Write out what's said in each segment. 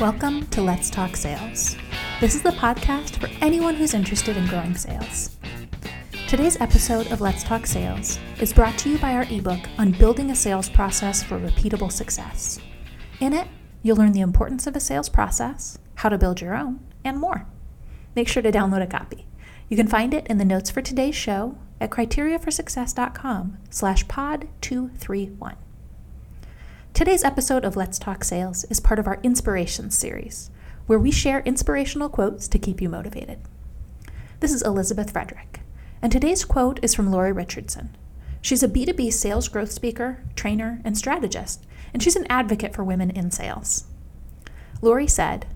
Welcome to Let's Talk Sales. This is the podcast for anyone who's interested in growing sales. Today's episode of Let's Talk Sales is brought to you by our ebook on building a sales process for repeatable success. In it, you'll learn the importance of a sales process, how to build your own, and more. Make sure to download a copy. You can find it in the notes for today's show at criteriaforsuccess.com slash pod 231. Today's episode of Let's Talk Sales is part of our Inspirations series, where we share inspirational quotes to keep you motivated. This is Elizabeth Frederick, and today's quote is from Lori Richardson. She's a B2B sales growth speaker, trainer, and strategist, and she's an advocate for women in sales. Lori said,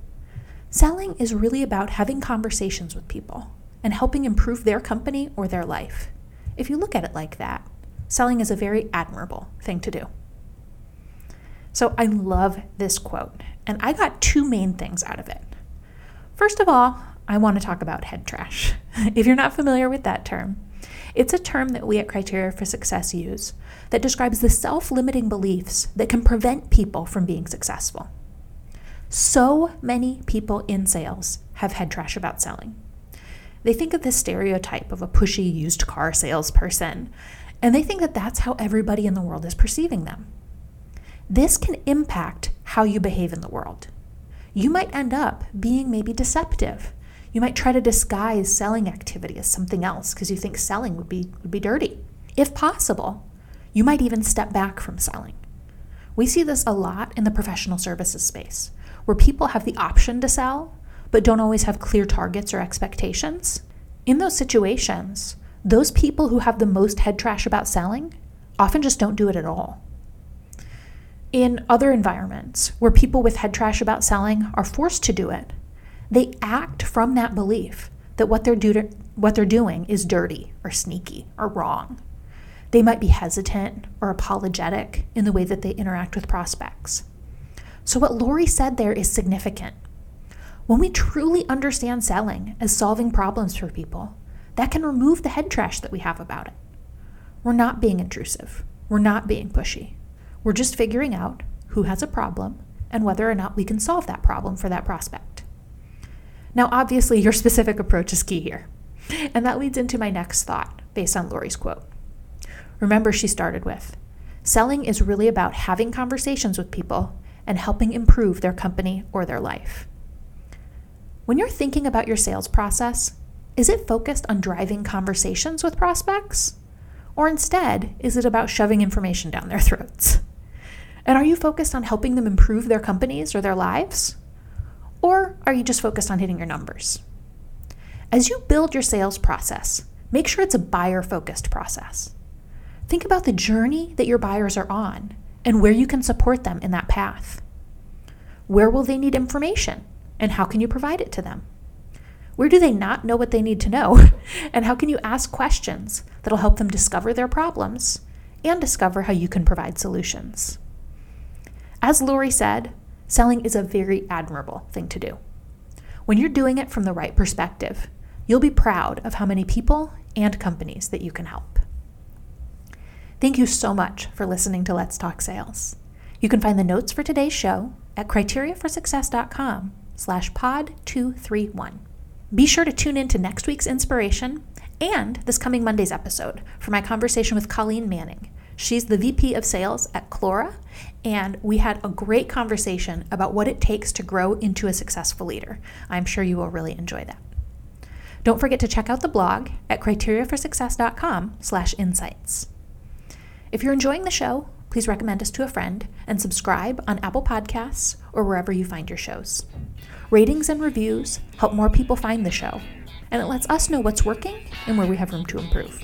Selling is really about having conversations with people and helping improve their company or their life. If you look at it like that, selling is a very admirable thing to do. So I love this quote, and I got two main things out of it. First of all, I want to talk about head trash. if you're not familiar with that term, it's a term that we at Criteria for Success use that describes the self limiting beliefs that can prevent people from being successful. So many people in sales have head trash about selling. They think of this stereotype of a pushy used car salesperson, and they think that that's how everybody in the world is perceiving them. This can impact how you behave in the world. You might end up being maybe deceptive. You might try to disguise selling activity as something else because you think selling would be, would be dirty. If possible, you might even step back from selling. We see this a lot in the professional services space, where people have the option to sell, but don't always have clear targets or expectations. In those situations, those people who have the most head trash about selling often just don't do it at all in other environments where people with head trash about selling are forced to do it, they act from that belief that what they're, do- what they're doing is dirty or sneaky or wrong. They might be hesitant or apologetic in the way that they interact with prospects. So, what Lori said there is significant. When we truly understand selling as solving problems for people, that can remove the head trash that we have about it. We're not being intrusive, we're not being pushy. We're just figuring out who has a problem and whether or not we can solve that problem for that prospect. Now, obviously, your specific approach is key here. And that leads into my next thought based on Lori's quote. Remember, she started with selling is really about having conversations with people and helping improve their company or their life. When you're thinking about your sales process, is it focused on driving conversations with prospects? Or instead, is it about shoving information down their throats? And are you focused on helping them improve their companies or their lives? Or are you just focused on hitting your numbers? As you build your sales process, make sure it's a buyer focused process. Think about the journey that your buyers are on and where you can support them in that path. Where will they need information and how can you provide it to them? Where do they not know what they need to know? And how can you ask questions that'll help them discover their problems and discover how you can provide solutions? As Lori said, selling is a very admirable thing to do. When you're doing it from the right perspective, you'll be proud of how many people and companies that you can help. Thank you so much for listening to Let's Talk Sales. You can find the notes for today's show at criteriaforsuccess.com slash pod 231. Be sure to tune in to next week's inspiration and this coming Monday's episode for my conversation with Colleen Manning, She's the VP of sales at Clora, and we had a great conversation about what it takes to grow into a successful leader. I'm sure you will really enjoy that. Don't forget to check out the blog at criteriaforsuccess.com/insights. If you're enjoying the show, please recommend us to a friend and subscribe on Apple Podcasts or wherever you find your shows. Ratings and reviews help more people find the show, and it lets us know what's working and where we have room to improve.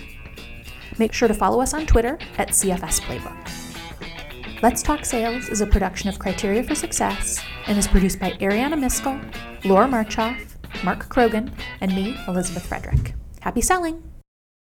Make sure to follow us on Twitter at CFS Playbook. Let's Talk Sales is a production of Criteria for Success and is produced by Ariana Miskell, Laura Marchoff, Mark Krogan, and me, Elizabeth Frederick. Happy selling!